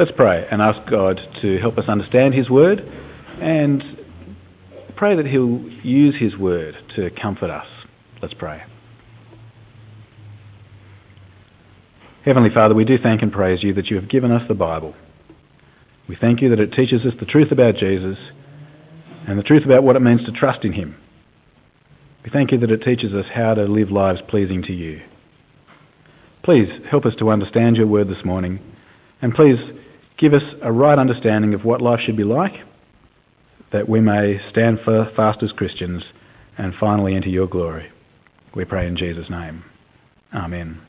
Let's pray and ask God to help us understand his word and pray that he'll use his word to comfort us. Let's pray. Heavenly Father, we do thank and praise you that you have given us the Bible. We thank you that it teaches us the truth about Jesus and the truth about what it means to trust in him. We thank you that it teaches us how to live lives pleasing to you. Please help us to understand your word this morning and please give us a right understanding of what life should be like that we may stand for fast as Christians and finally enter your glory. We pray in Jesus' name. Amen.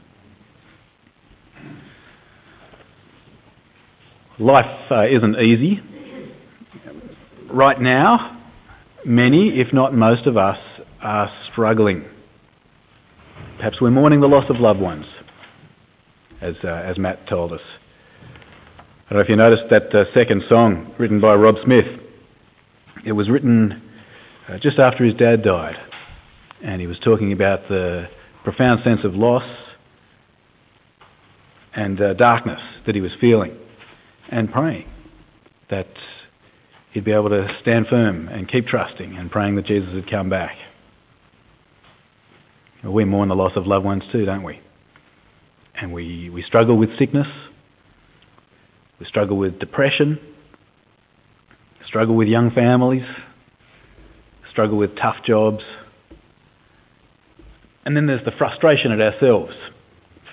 Life uh, isn't easy. Right now, many, if not most of us, are struggling. Perhaps we're mourning the loss of loved ones, as, uh, as Matt told us. I don't know if you noticed that uh, second song written by Rob Smith. It was written uh, just after his dad died, and he was talking about the profound sense of loss and uh, darkness that he was feeling and praying that he'd be able to stand firm and keep trusting and praying that Jesus would come back. We mourn the loss of loved ones too, don't we? And we, we struggle with sickness. We struggle with depression. Struggle with young families. Struggle with tough jobs. And then there's the frustration at ourselves.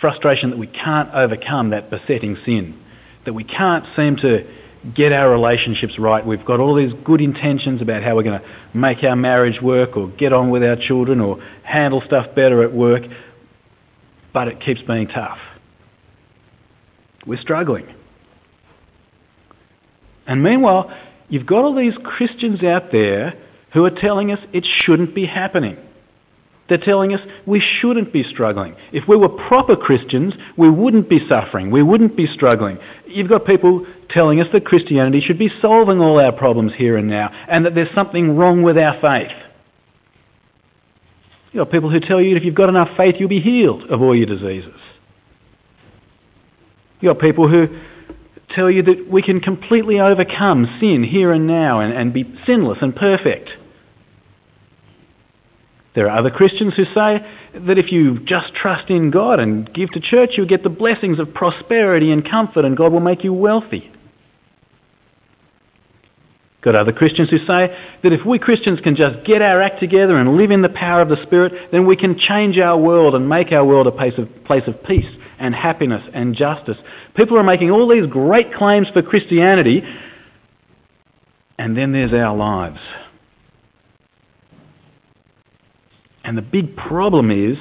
Frustration that we can't overcome that besetting sin that we can't seem to get our relationships right. We've got all these good intentions about how we're going to make our marriage work or get on with our children or handle stuff better at work, but it keeps being tough. We're struggling. And meanwhile, you've got all these Christians out there who are telling us it shouldn't be happening. They're telling us we shouldn't be struggling. If we were proper Christians, we wouldn't be suffering. We wouldn't be struggling. You've got people telling us that Christianity should be solving all our problems here and now and that there's something wrong with our faith. You've got people who tell you if you've got enough faith, you'll be healed of all your diseases. You've got people who tell you that we can completely overcome sin here and now and, and be sinless and perfect. There are other Christians who say that if you just trust in God and give to church, you'll get the blessings of prosperity and comfort and God will make you wealthy. Got other Christians who say that if we Christians can just get our act together and live in the power of the Spirit, then we can change our world and make our world a place of, place of peace and happiness and justice. People are making all these great claims for Christianity, and then there's our lives. And the big problem is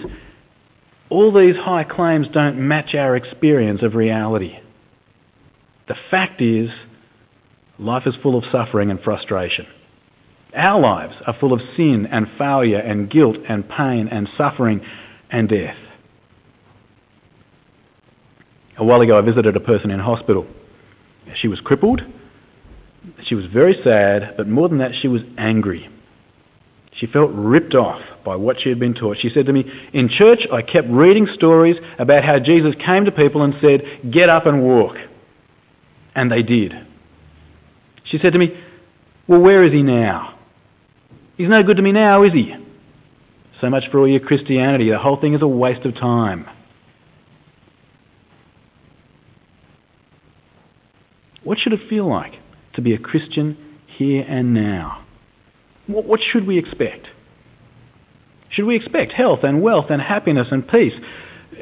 all these high claims don't match our experience of reality. The fact is life is full of suffering and frustration. Our lives are full of sin and failure and guilt and pain and suffering and death. A while ago I visited a person in hospital. She was crippled. She was very sad, but more than that, she was angry. She felt ripped off by what she had been taught. She said to me, in church I kept reading stories about how Jesus came to people and said, get up and walk. And they did. She said to me, well, where is he now? He's no good to me now, is he? So much for all your Christianity. The whole thing is a waste of time. What should it feel like to be a Christian here and now? What should we expect? Should we expect health and wealth and happiness and peace?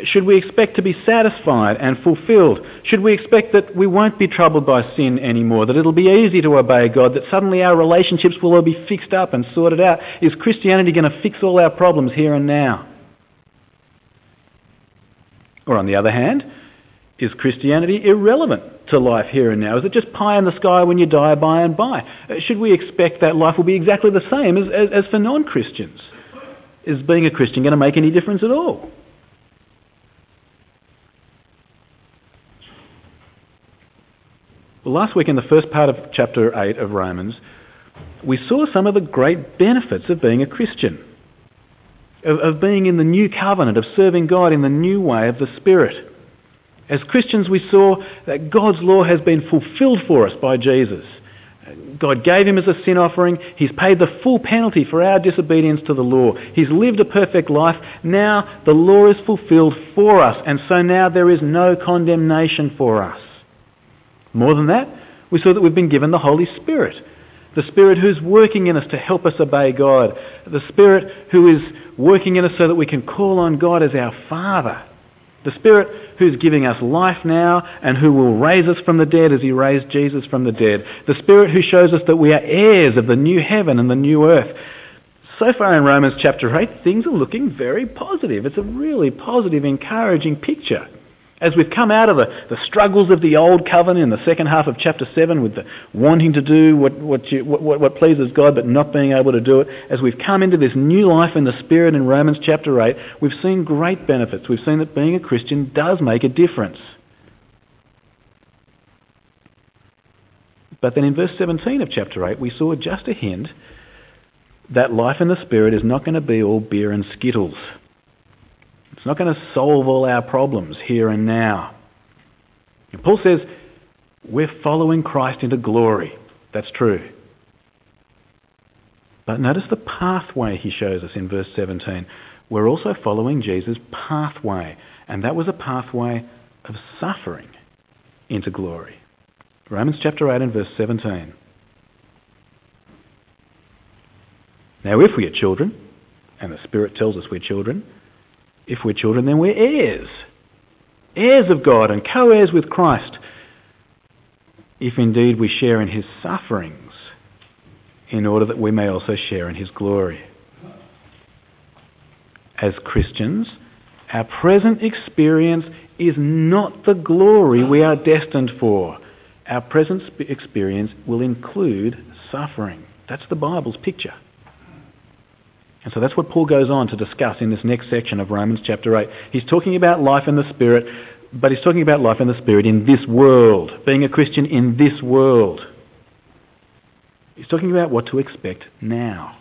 Should we expect to be satisfied and fulfilled? Should we expect that we won't be troubled by sin anymore, that it'll be easy to obey God, that suddenly our relationships will all be fixed up and sorted out? Is Christianity going to fix all our problems here and now? Or on the other hand, is Christianity irrelevant to life here and now? Is it just pie in the sky when you die by and by? Uh, should we expect that life will be exactly the same as, as, as for non-Christians? Is being a Christian going to make any difference at all? Well, last week in the first part of chapter 8 of Romans, we saw some of the great benefits of being a Christian, of, of being in the new covenant, of serving God in the new way of the Spirit. As Christians, we saw that God's law has been fulfilled for us by Jesus. God gave him as a sin offering. He's paid the full penalty for our disobedience to the law. He's lived a perfect life. Now the law is fulfilled for us, and so now there is no condemnation for us. More than that, we saw that we've been given the Holy Spirit. The Spirit who's working in us to help us obey God. The Spirit who is working in us so that we can call on God as our Father. The Spirit who's giving us life now and who will raise us from the dead as he raised Jesus from the dead. The Spirit who shows us that we are heirs of the new heaven and the new earth. So far in Romans chapter 8, things are looking very positive. It's a really positive, encouraging picture. As we've come out of the, the struggles of the old covenant in the second half of chapter 7 with the wanting to do what, what, you, what, what pleases God but not being able to do it, as we've come into this new life in the Spirit in Romans chapter 8, we've seen great benefits. We've seen that being a Christian does make a difference. But then in verse 17 of chapter 8, we saw just a hint that life in the Spirit is not going to be all beer and skittles. It's not going to solve all our problems here and now. And Paul says we're following Christ into glory. That's true. But notice the pathway he shows us in verse 17. We're also following Jesus' pathway, and that was a pathway of suffering into glory. Romans chapter 8 and verse 17. Now if we are children, and the Spirit tells us we're children, if we're children, then we're heirs. Heirs of God and co-heirs with Christ. If indeed we share in his sufferings, in order that we may also share in his glory. As Christians, our present experience is not the glory we are destined for. Our present experience will include suffering. That's the Bible's picture. And so that's what Paul goes on to discuss in this next section of Romans chapter 8. He's talking about life in the Spirit, but he's talking about life in the Spirit in this world, being a Christian in this world. He's talking about what to expect now.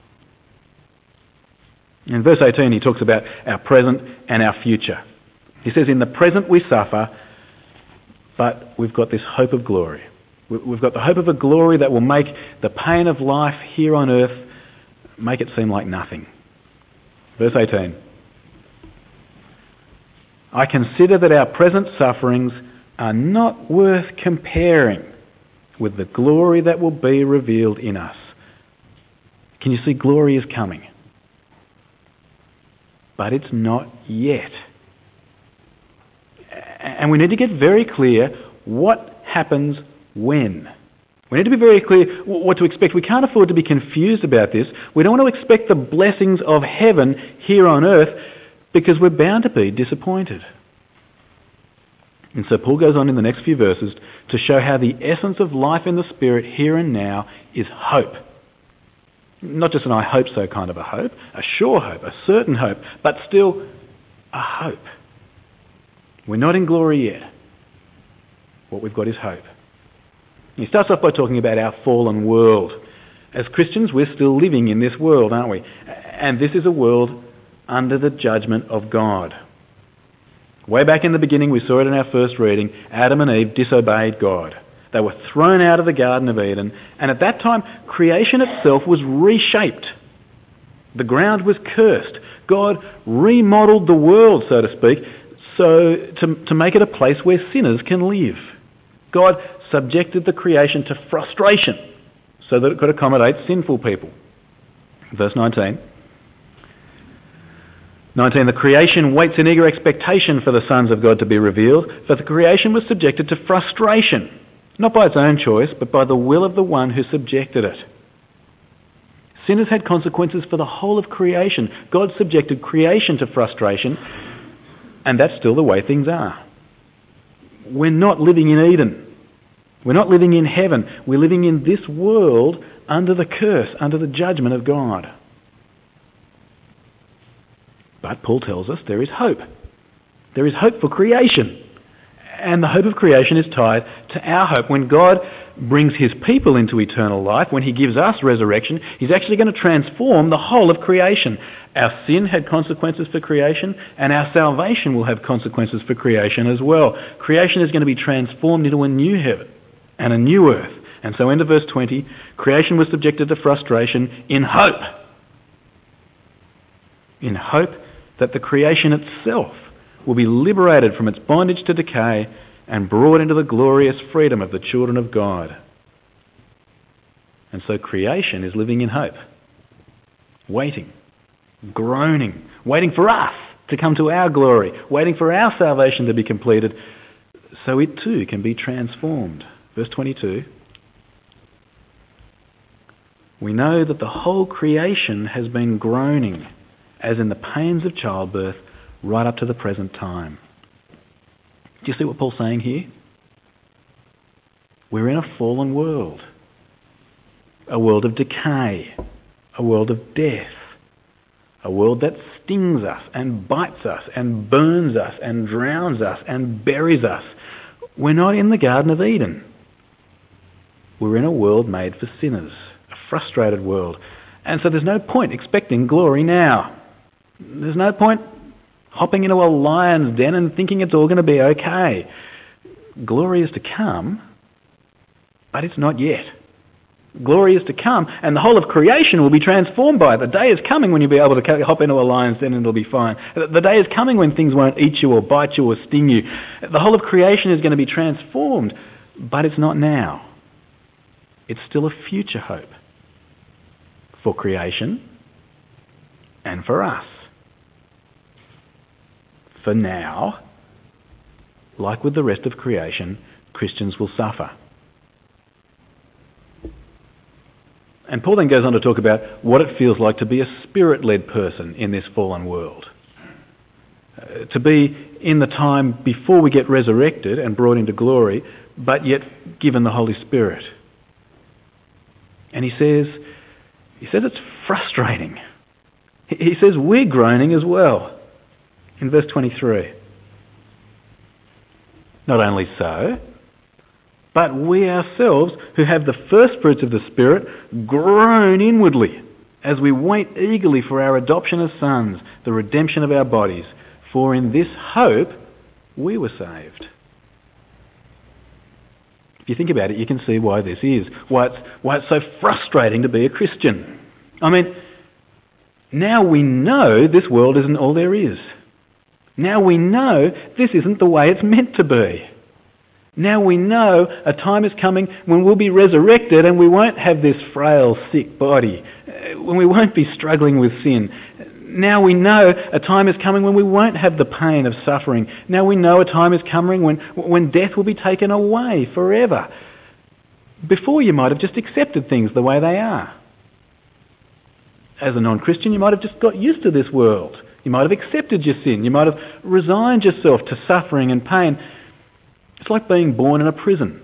In verse 18 he talks about our present and our future. He says, in the present we suffer, but we've got this hope of glory. We've got the hope of a glory that will make the pain of life here on earth make it seem like nothing. Verse 18. I consider that our present sufferings are not worth comparing with the glory that will be revealed in us. Can you see glory is coming? But it's not yet. And we need to get very clear what happens when. We need to be very clear what to expect. We can't afford to be confused about this. We don't want to expect the blessings of heaven here on earth because we're bound to be disappointed. And so Paul goes on in the next few verses to show how the essence of life in the Spirit here and now is hope. Not just an I hope so kind of a hope, a sure hope, a certain hope, but still a hope. We're not in glory yet. What we've got is hope. He starts off by talking about our fallen world. As Christians, we're still living in this world, aren't we? And this is a world under the judgment of God. Way back in the beginning, we saw it in our first reading, Adam and Eve disobeyed God. They were thrown out of the Garden of Eden, and at that time, creation itself was reshaped. The ground was cursed. God remodeled the world, so to speak, so to, to make it a place where sinners can live. God subjected the creation to frustration so that it could accommodate sinful people. Verse 19. 19. The creation waits in eager expectation for the sons of God to be revealed, for the creation was subjected to frustration, not by its own choice, but by the will of the one who subjected it. Sin has had consequences for the whole of creation. God subjected creation to frustration, and that's still the way things are. We're not living in Eden. We're not living in heaven. We're living in this world under the curse, under the judgment of God. But Paul tells us there is hope. There is hope for creation. And the hope of creation is tied to our hope. When God brings his people into eternal life, when he gives us resurrection, he's actually going to transform the whole of creation. Our sin had consequences for creation, and our salvation will have consequences for creation as well. Creation is going to be transformed into a new heaven and a new earth. And so into verse 20, creation was subjected to frustration in hope. In hope that the creation itself will be liberated from its bondage to decay and brought into the glorious freedom of the children of God. And so creation is living in hope, waiting, groaning, waiting for us to come to our glory, waiting for our salvation to be completed so it too can be transformed. Verse 22. We know that the whole creation has been groaning as in the pains of childbirth right up to the present time. Do you see what Paul's saying here? We're in a fallen world. A world of decay. A world of death. A world that stings us and bites us and burns us and drowns us and buries us. We're not in the Garden of Eden. We're in a world made for sinners, a frustrated world. And so there's no point expecting glory now. There's no point hopping into a lion's den and thinking it's all going to be okay. Glory is to come, but it's not yet. Glory is to come, and the whole of creation will be transformed by it. The day is coming when you'll be able to hop into a lion's den and it'll be fine. The day is coming when things won't eat you or bite you or sting you. The whole of creation is going to be transformed, but it's not now. It's still a future hope for creation and for us for now, like with the rest of creation, Christians will suffer. And Paul then goes on to talk about what it feels like to be a spirit-led person in this fallen world. Uh, to be in the time before we get resurrected and brought into glory, but yet given the Holy Spirit. And he says, he says it's frustrating. He says we're groaning as well in verse 23. Not only so, but we ourselves, who have the first fruits of the Spirit, groan inwardly as we wait eagerly for our adoption as sons, the redemption of our bodies. For in this hope we were saved. If you think about it, you can see why this is, why it's, why it's so frustrating to be a Christian. I mean, now we know this world isn't all there is. Now we know this isn't the way it's meant to be. Now we know a time is coming when we'll be resurrected and we won't have this frail, sick body, uh, when we won't be struggling with sin. Now we know a time is coming when we won't have the pain of suffering. Now we know a time is coming when, when death will be taken away forever. Before you might have just accepted things the way they are. As a non-Christian, you might have just got used to this world. You might have accepted your sin. You might have resigned yourself to suffering and pain. It's like being born in a prison.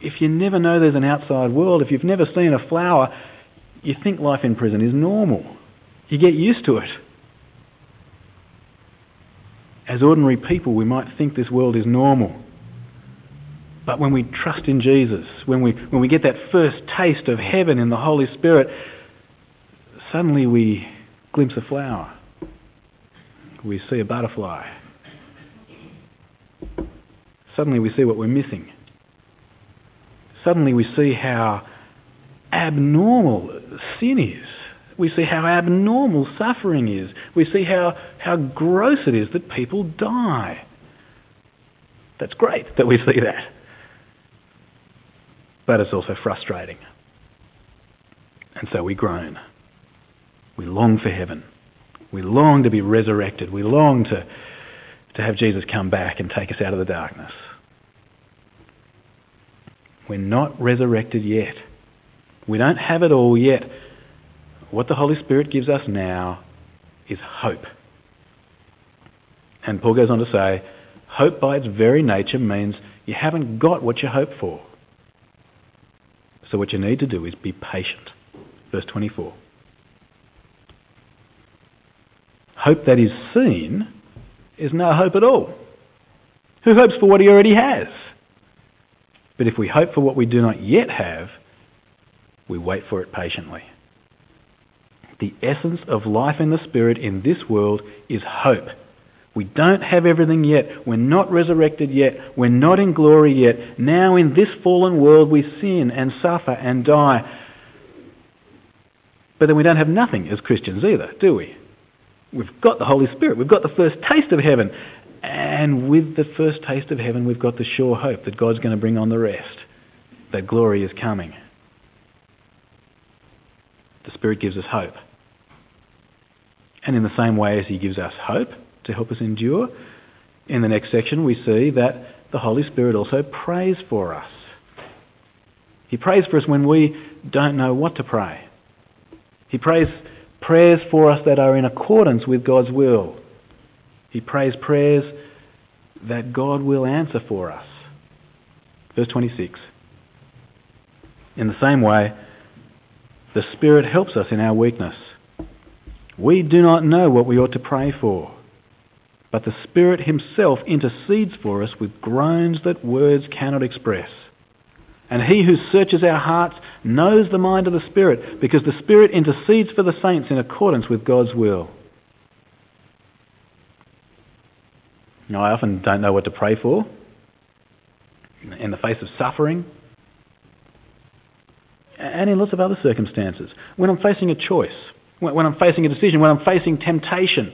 If you never know there's an outside world, if you've never seen a flower, you think life in prison is normal. You get used to it. As ordinary people, we might think this world is normal. But when we trust in Jesus, when we, when we get that first taste of heaven in the Holy Spirit, suddenly we glimpse a flower. We see a butterfly. Suddenly we see what we're missing. Suddenly we see how abnormal sin is. We see how abnormal suffering is. We see how, how gross it is that people die. That's great that we see that. But it's also frustrating. And so we groan. We long for heaven. We long to be resurrected. We long to, to have Jesus come back and take us out of the darkness. We're not resurrected yet. We don't have it all yet. What the Holy Spirit gives us now is hope. And Paul goes on to say, hope by its very nature means you haven't got what you hope for. So what you need to do is be patient. Verse 24. Hope that is seen is no hope at all. Who hopes for what he already has? But if we hope for what we do not yet have, we wait for it patiently. The essence of life in the Spirit in this world is hope. We don't have everything yet. We're not resurrected yet. We're not in glory yet. Now in this fallen world we sin and suffer and die. But then we don't have nothing as Christians either, do we? We've got the Holy Spirit. We've got the first taste of heaven. And with the first taste of heaven, we've got the sure hope that God's going to bring on the rest, that glory is coming. The Spirit gives us hope. And in the same way as he gives us hope to help us endure, in the next section we see that the Holy Spirit also prays for us. He prays for us when we don't know what to pray. He prays prayers for us that are in accordance with God's will. He prays prayers that God will answer for us. Verse 26. In the same way, the Spirit helps us in our weakness. We do not know what we ought to pray for, but the Spirit himself intercedes for us with groans that words cannot express. And he who searches our hearts knows the mind of the Spirit, because the Spirit intercedes for the saints in accordance with God's will. Now, I often don't know what to pray for in the face of suffering and in lots of other circumstances. When I'm facing a choice, when I'm facing a decision, when I'm facing temptation.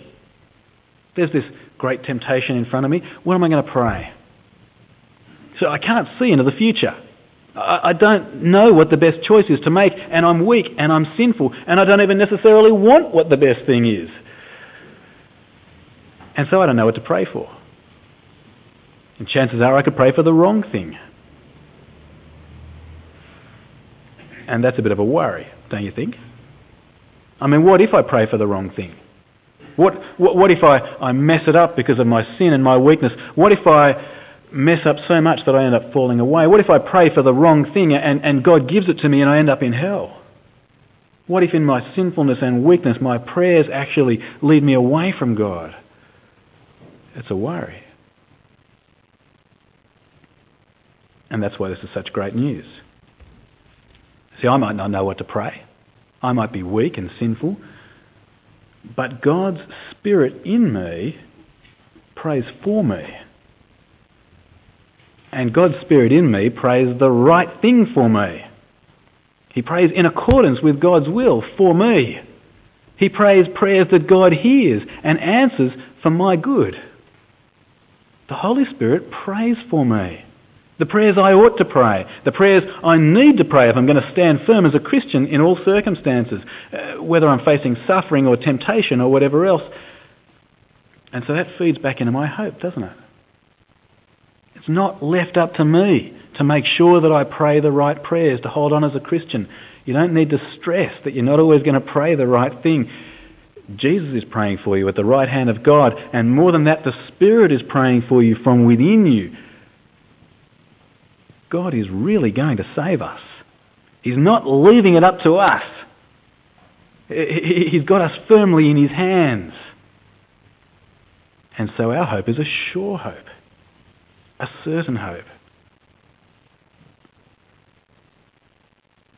There's this great temptation in front of me. What am I going to pray? So I can't see into the future. I don't know what the best choice is to make, and I'm weak, and I'm sinful, and I don't even necessarily want what the best thing is. And so I don't know what to pray for. And chances are I could pray for the wrong thing. And that's a bit of a worry, don't you think? I mean, what if I pray for the wrong thing? What, what, what if I, I mess it up because of my sin and my weakness? What if I mess up so much that I end up falling away? What if I pray for the wrong thing and, and God gives it to me and I end up in hell? What if in my sinfulness and weakness my prayers actually lead me away from God? It's a worry. And that's why this is such great news. See, I might not know what to pray. I might be weak and sinful. But God's Spirit in me prays for me. And God's Spirit in me prays the right thing for me. He prays in accordance with God's will for me. He prays prayers that God hears and answers for my good. The Holy Spirit prays for me. The prayers I ought to pray. The prayers I need to pray if I'm going to stand firm as a Christian in all circumstances, uh, whether I'm facing suffering or temptation or whatever else. And so that feeds back into my hope, doesn't it? It's not left up to me to make sure that I pray the right prayers, to hold on as a Christian. You don't need to stress that you're not always going to pray the right thing. Jesus is praying for you at the right hand of God, and more than that, the Spirit is praying for you from within you God is really going to save us. He's not leaving it up to us. He's got us firmly in his hands. And so our hope is a sure hope, a certain hope.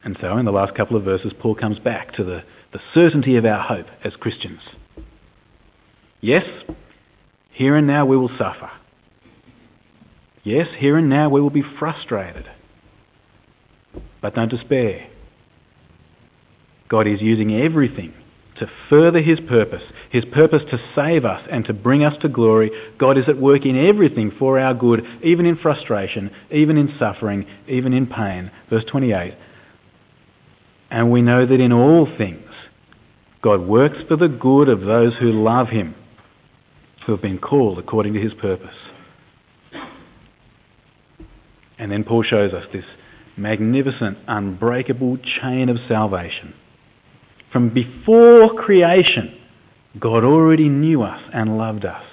And so in the last couple of verses, Paul comes back to the, the certainty of our hope as Christians. Yes, here and now we will suffer. Yes, here and now we will be frustrated. But don't despair. God is using everything to further his purpose, his purpose to save us and to bring us to glory. God is at work in everything for our good, even in frustration, even in suffering, even in pain. Verse 28. And we know that in all things God works for the good of those who love him, who have been called according to his purpose. And then Paul shows us this magnificent, unbreakable chain of salvation. From before creation, God already knew us and loved us.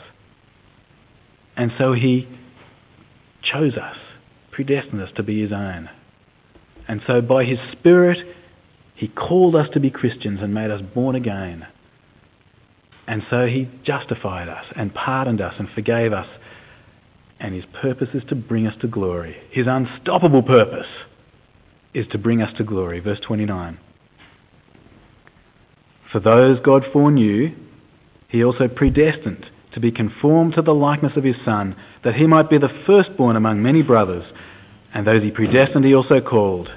And so he chose us, predestined us to be his own. And so by his Spirit, he called us to be Christians and made us born again. And so he justified us and pardoned us and forgave us. And his purpose is to bring us to glory. His unstoppable purpose is to bring us to glory. Verse 29. For those God foreknew, he also predestined to be conformed to the likeness of his Son, that he might be the firstborn among many brothers. And those he predestined, he also called.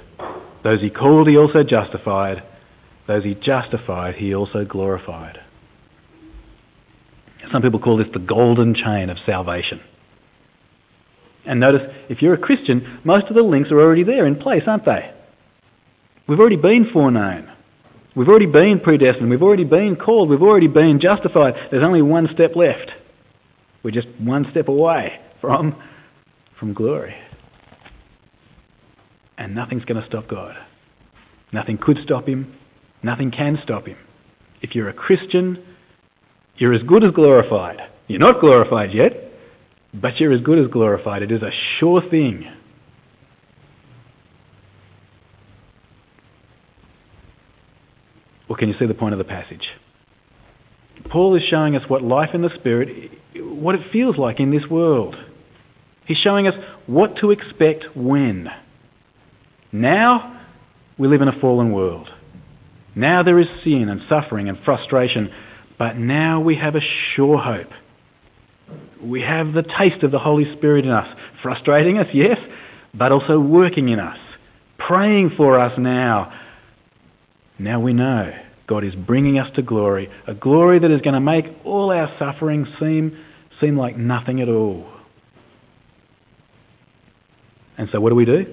Those he called, he also justified. Those he justified, he also glorified. Some people call this the golden chain of salvation. And notice, if you're a Christian, most of the links are already there in place, aren't they? We've already been foreknown. We've already been predestined. We've already been called. We've already been justified. There's only one step left. We're just one step away from, from glory. And nothing's going to stop God. Nothing could stop him. Nothing can stop him. If you're a Christian, you're as good as glorified. You're not glorified yet, but you're as good as glorified. It is a sure thing. Well, can you see the point of the passage? Paul is showing us what life in the Spirit, what it feels like in this world. He's showing us what to expect when. Now, we live in a fallen world. Now there is sin and suffering and frustration, but now we have a sure hope. We have the taste of the Holy Spirit in us, frustrating us, yes, but also working in us, praying for us now. Now we know God is bringing us to glory, a glory that is going to make all our suffering seem, seem like nothing at all. And so what do we do?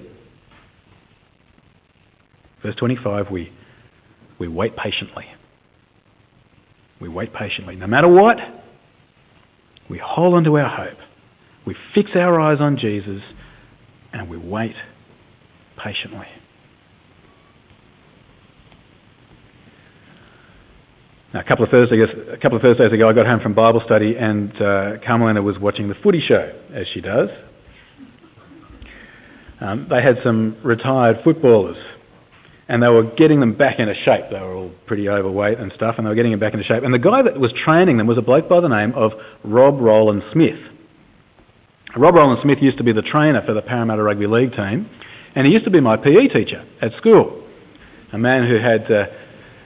Verse 25, we, we wait patiently. We wait patiently. No matter what, we hold on to our hope. We fix our eyes on Jesus and we wait patiently. Now, a couple of Thursdays, a couple of Thursdays ago, I got home from Bible study, and uh, Carmelina was watching the Footy Show, as she does. Um, they had some retired footballers and they were getting them back into shape. They were all pretty overweight and stuff, and they were getting them back into shape. And the guy that was training them was a bloke by the name of Rob Roland Smith. Rob Roland Smith used to be the trainer for the Parramatta Rugby League team, and he used to be my PE teacher at school. A man who had uh,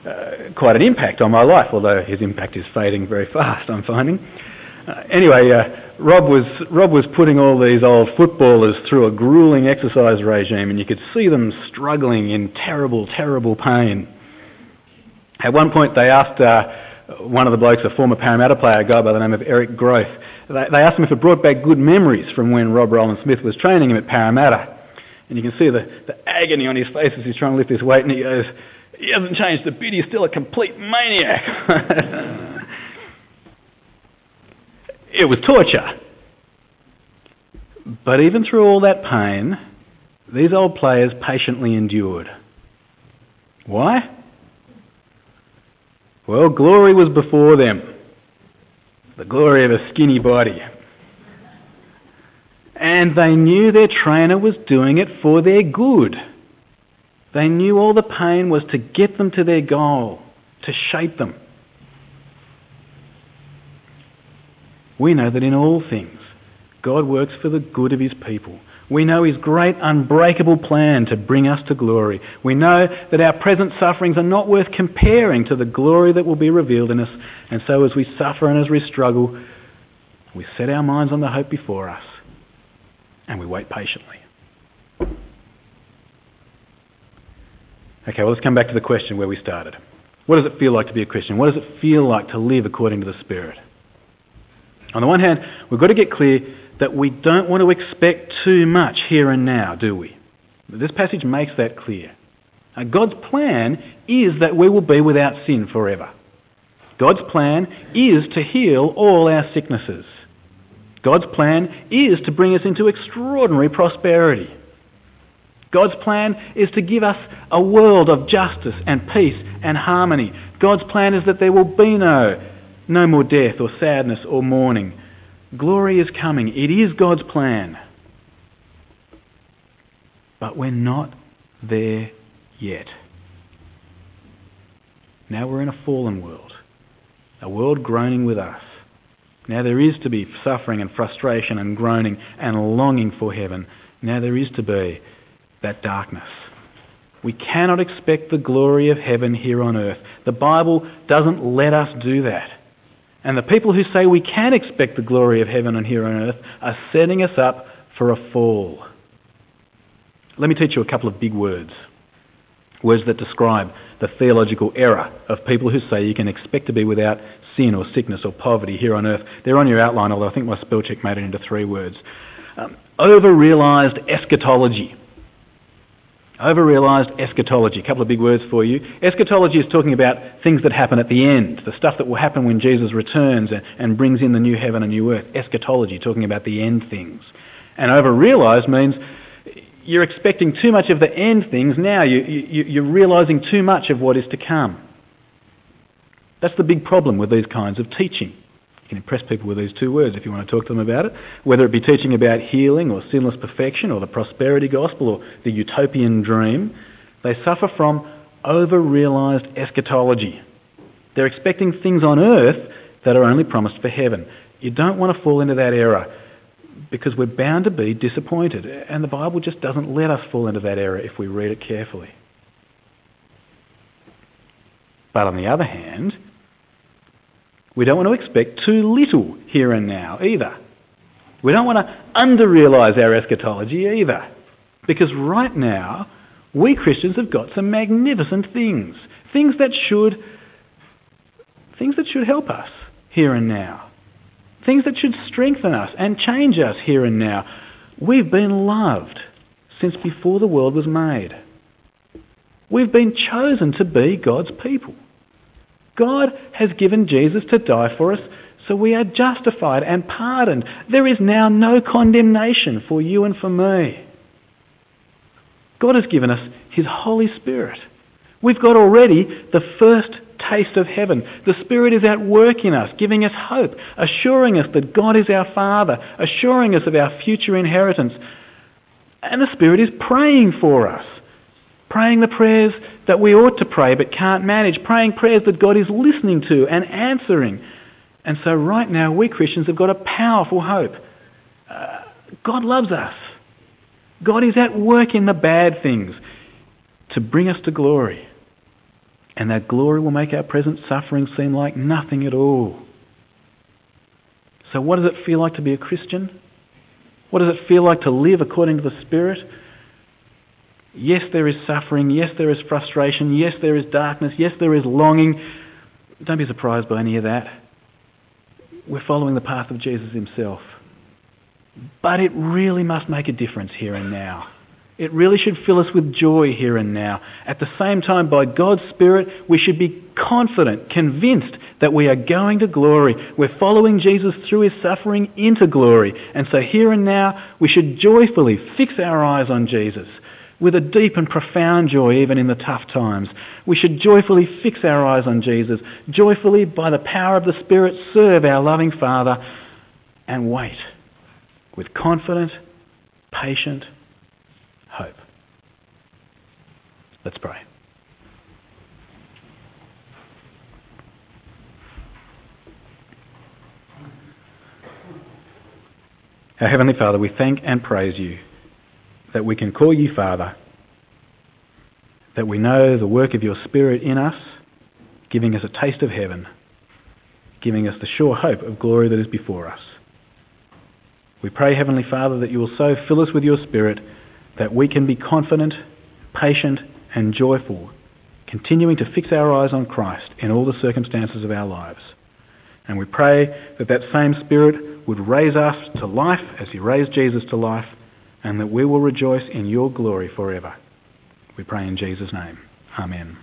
uh, quite an impact on my life, although his impact is fading very fast, I'm finding. Uh, anyway, uh, Rob was Rob was putting all these old footballers through a grueling exercise regime, and you could see them struggling in terrible, terrible pain. At one point, they asked uh, one of the blokes, a former Parramatta player, a guy by the name of Eric Grothe, they, they asked him if it brought back good memories from when Rob Roland Smith was training him at Parramatta. And you can see the, the agony on his face as he's trying to lift this weight, and he goes, he hasn't changed a bit, he's still a complete maniac. It was torture. But even through all that pain, these old players patiently endured. Why? Well, glory was before them. The glory of a skinny body. And they knew their trainer was doing it for their good. They knew all the pain was to get them to their goal, to shape them. We know that in all things God works for the good of his people. We know his great unbreakable plan to bring us to glory. We know that our present sufferings are not worth comparing to the glory that will be revealed in us. And so as we suffer and as we struggle, we set our minds on the hope before us and we wait patiently. Okay, well let's come back to the question where we started. What does it feel like to be a Christian? What does it feel like to live according to the Spirit? On the one hand, we've got to get clear that we don't want to expect too much here and now, do we? This passage makes that clear. Now, God's plan is that we will be without sin forever. God's plan is to heal all our sicknesses. God's plan is to bring us into extraordinary prosperity. God's plan is to give us a world of justice and peace and harmony. God's plan is that there will be no no more death or sadness or mourning. Glory is coming. It is God's plan. But we're not there yet. Now we're in a fallen world. a world groaning with us. Now there is to be suffering and frustration and groaning and longing for heaven. Now there is to be that darkness. We cannot expect the glory of heaven here on earth. The Bible doesn't let us do that. And the people who say we can expect the glory of heaven and here on earth are setting us up for a fall. Let me teach you a couple of big words. Words that describe the theological error of people who say you can expect to be without sin or sickness or poverty here on earth. They're on your outline, although I think my spell check made it into three words. Um, over-realised eschatology. Over-realised eschatology. A couple of big words for you. Eschatology is talking about things that happen at the end, the stuff that will happen when Jesus returns and, and brings in the new heaven and new earth. Eschatology, talking about the end things. And over-realised means you're expecting too much of the end things now. You, you, you're realising too much of what is to come. That's the big problem with these kinds of teaching. You can impress people with these two words if you want to talk to them about it, whether it be teaching about healing or sinless perfection or the prosperity gospel or the utopian dream. They suffer from over-realised eschatology. They're expecting things on earth that are only promised for heaven. You don't want to fall into that error because we're bound to be disappointed. And the Bible just doesn't let us fall into that error if we read it carefully. But on the other hand, we don't want to expect too little here and now either. We don't want to under-realise our eschatology either. Because right now, we Christians have got some magnificent things. Things that should, things that should help us here and now. Things that should strengthen us and change us here and now. We've been loved since before the world was made. We've been chosen to be God's people. God has given Jesus to die for us, so we are justified and pardoned. There is now no condemnation for you and for me. God has given us his Holy Spirit. We've got already the first taste of heaven. The Spirit is at work in us, giving us hope, assuring us that God is our Father, assuring us of our future inheritance. And the Spirit is praying for us, praying the prayers that we ought to pray but can't manage, praying prayers that God is listening to and answering. And so right now we Christians have got a powerful hope. Uh, God loves us. God is at work in the bad things to bring us to glory. And that glory will make our present suffering seem like nothing at all. So what does it feel like to be a Christian? What does it feel like to live according to the Spirit? Yes, there is suffering. Yes, there is frustration. Yes, there is darkness. Yes, there is longing. Don't be surprised by any of that. We're following the path of Jesus himself. But it really must make a difference here and now. It really should fill us with joy here and now. At the same time, by God's Spirit, we should be confident, convinced that we are going to glory. We're following Jesus through his suffering into glory. And so here and now, we should joyfully fix our eyes on Jesus with a deep and profound joy even in the tough times. We should joyfully fix our eyes on Jesus, joyfully, by the power of the Spirit, serve our loving Father and wait with confident, patient hope. Let's pray. Our Heavenly Father, we thank and praise you that we can call you Father, that we know the work of your Spirit in us, giving us a taste of heaven, giving us the sure hope of glory that is before us. We pray, Heavenly Father, that you will so fill us with your Spirit that we can be confident, patient and joyful, continuing to fix our eyes on Christ in all the circumstances of our lives. And we pray that that same Spirit would raise us to life as he raised Jesus to life and that we will rejoice in your glory forever. We pray in Jesus' name. Amen.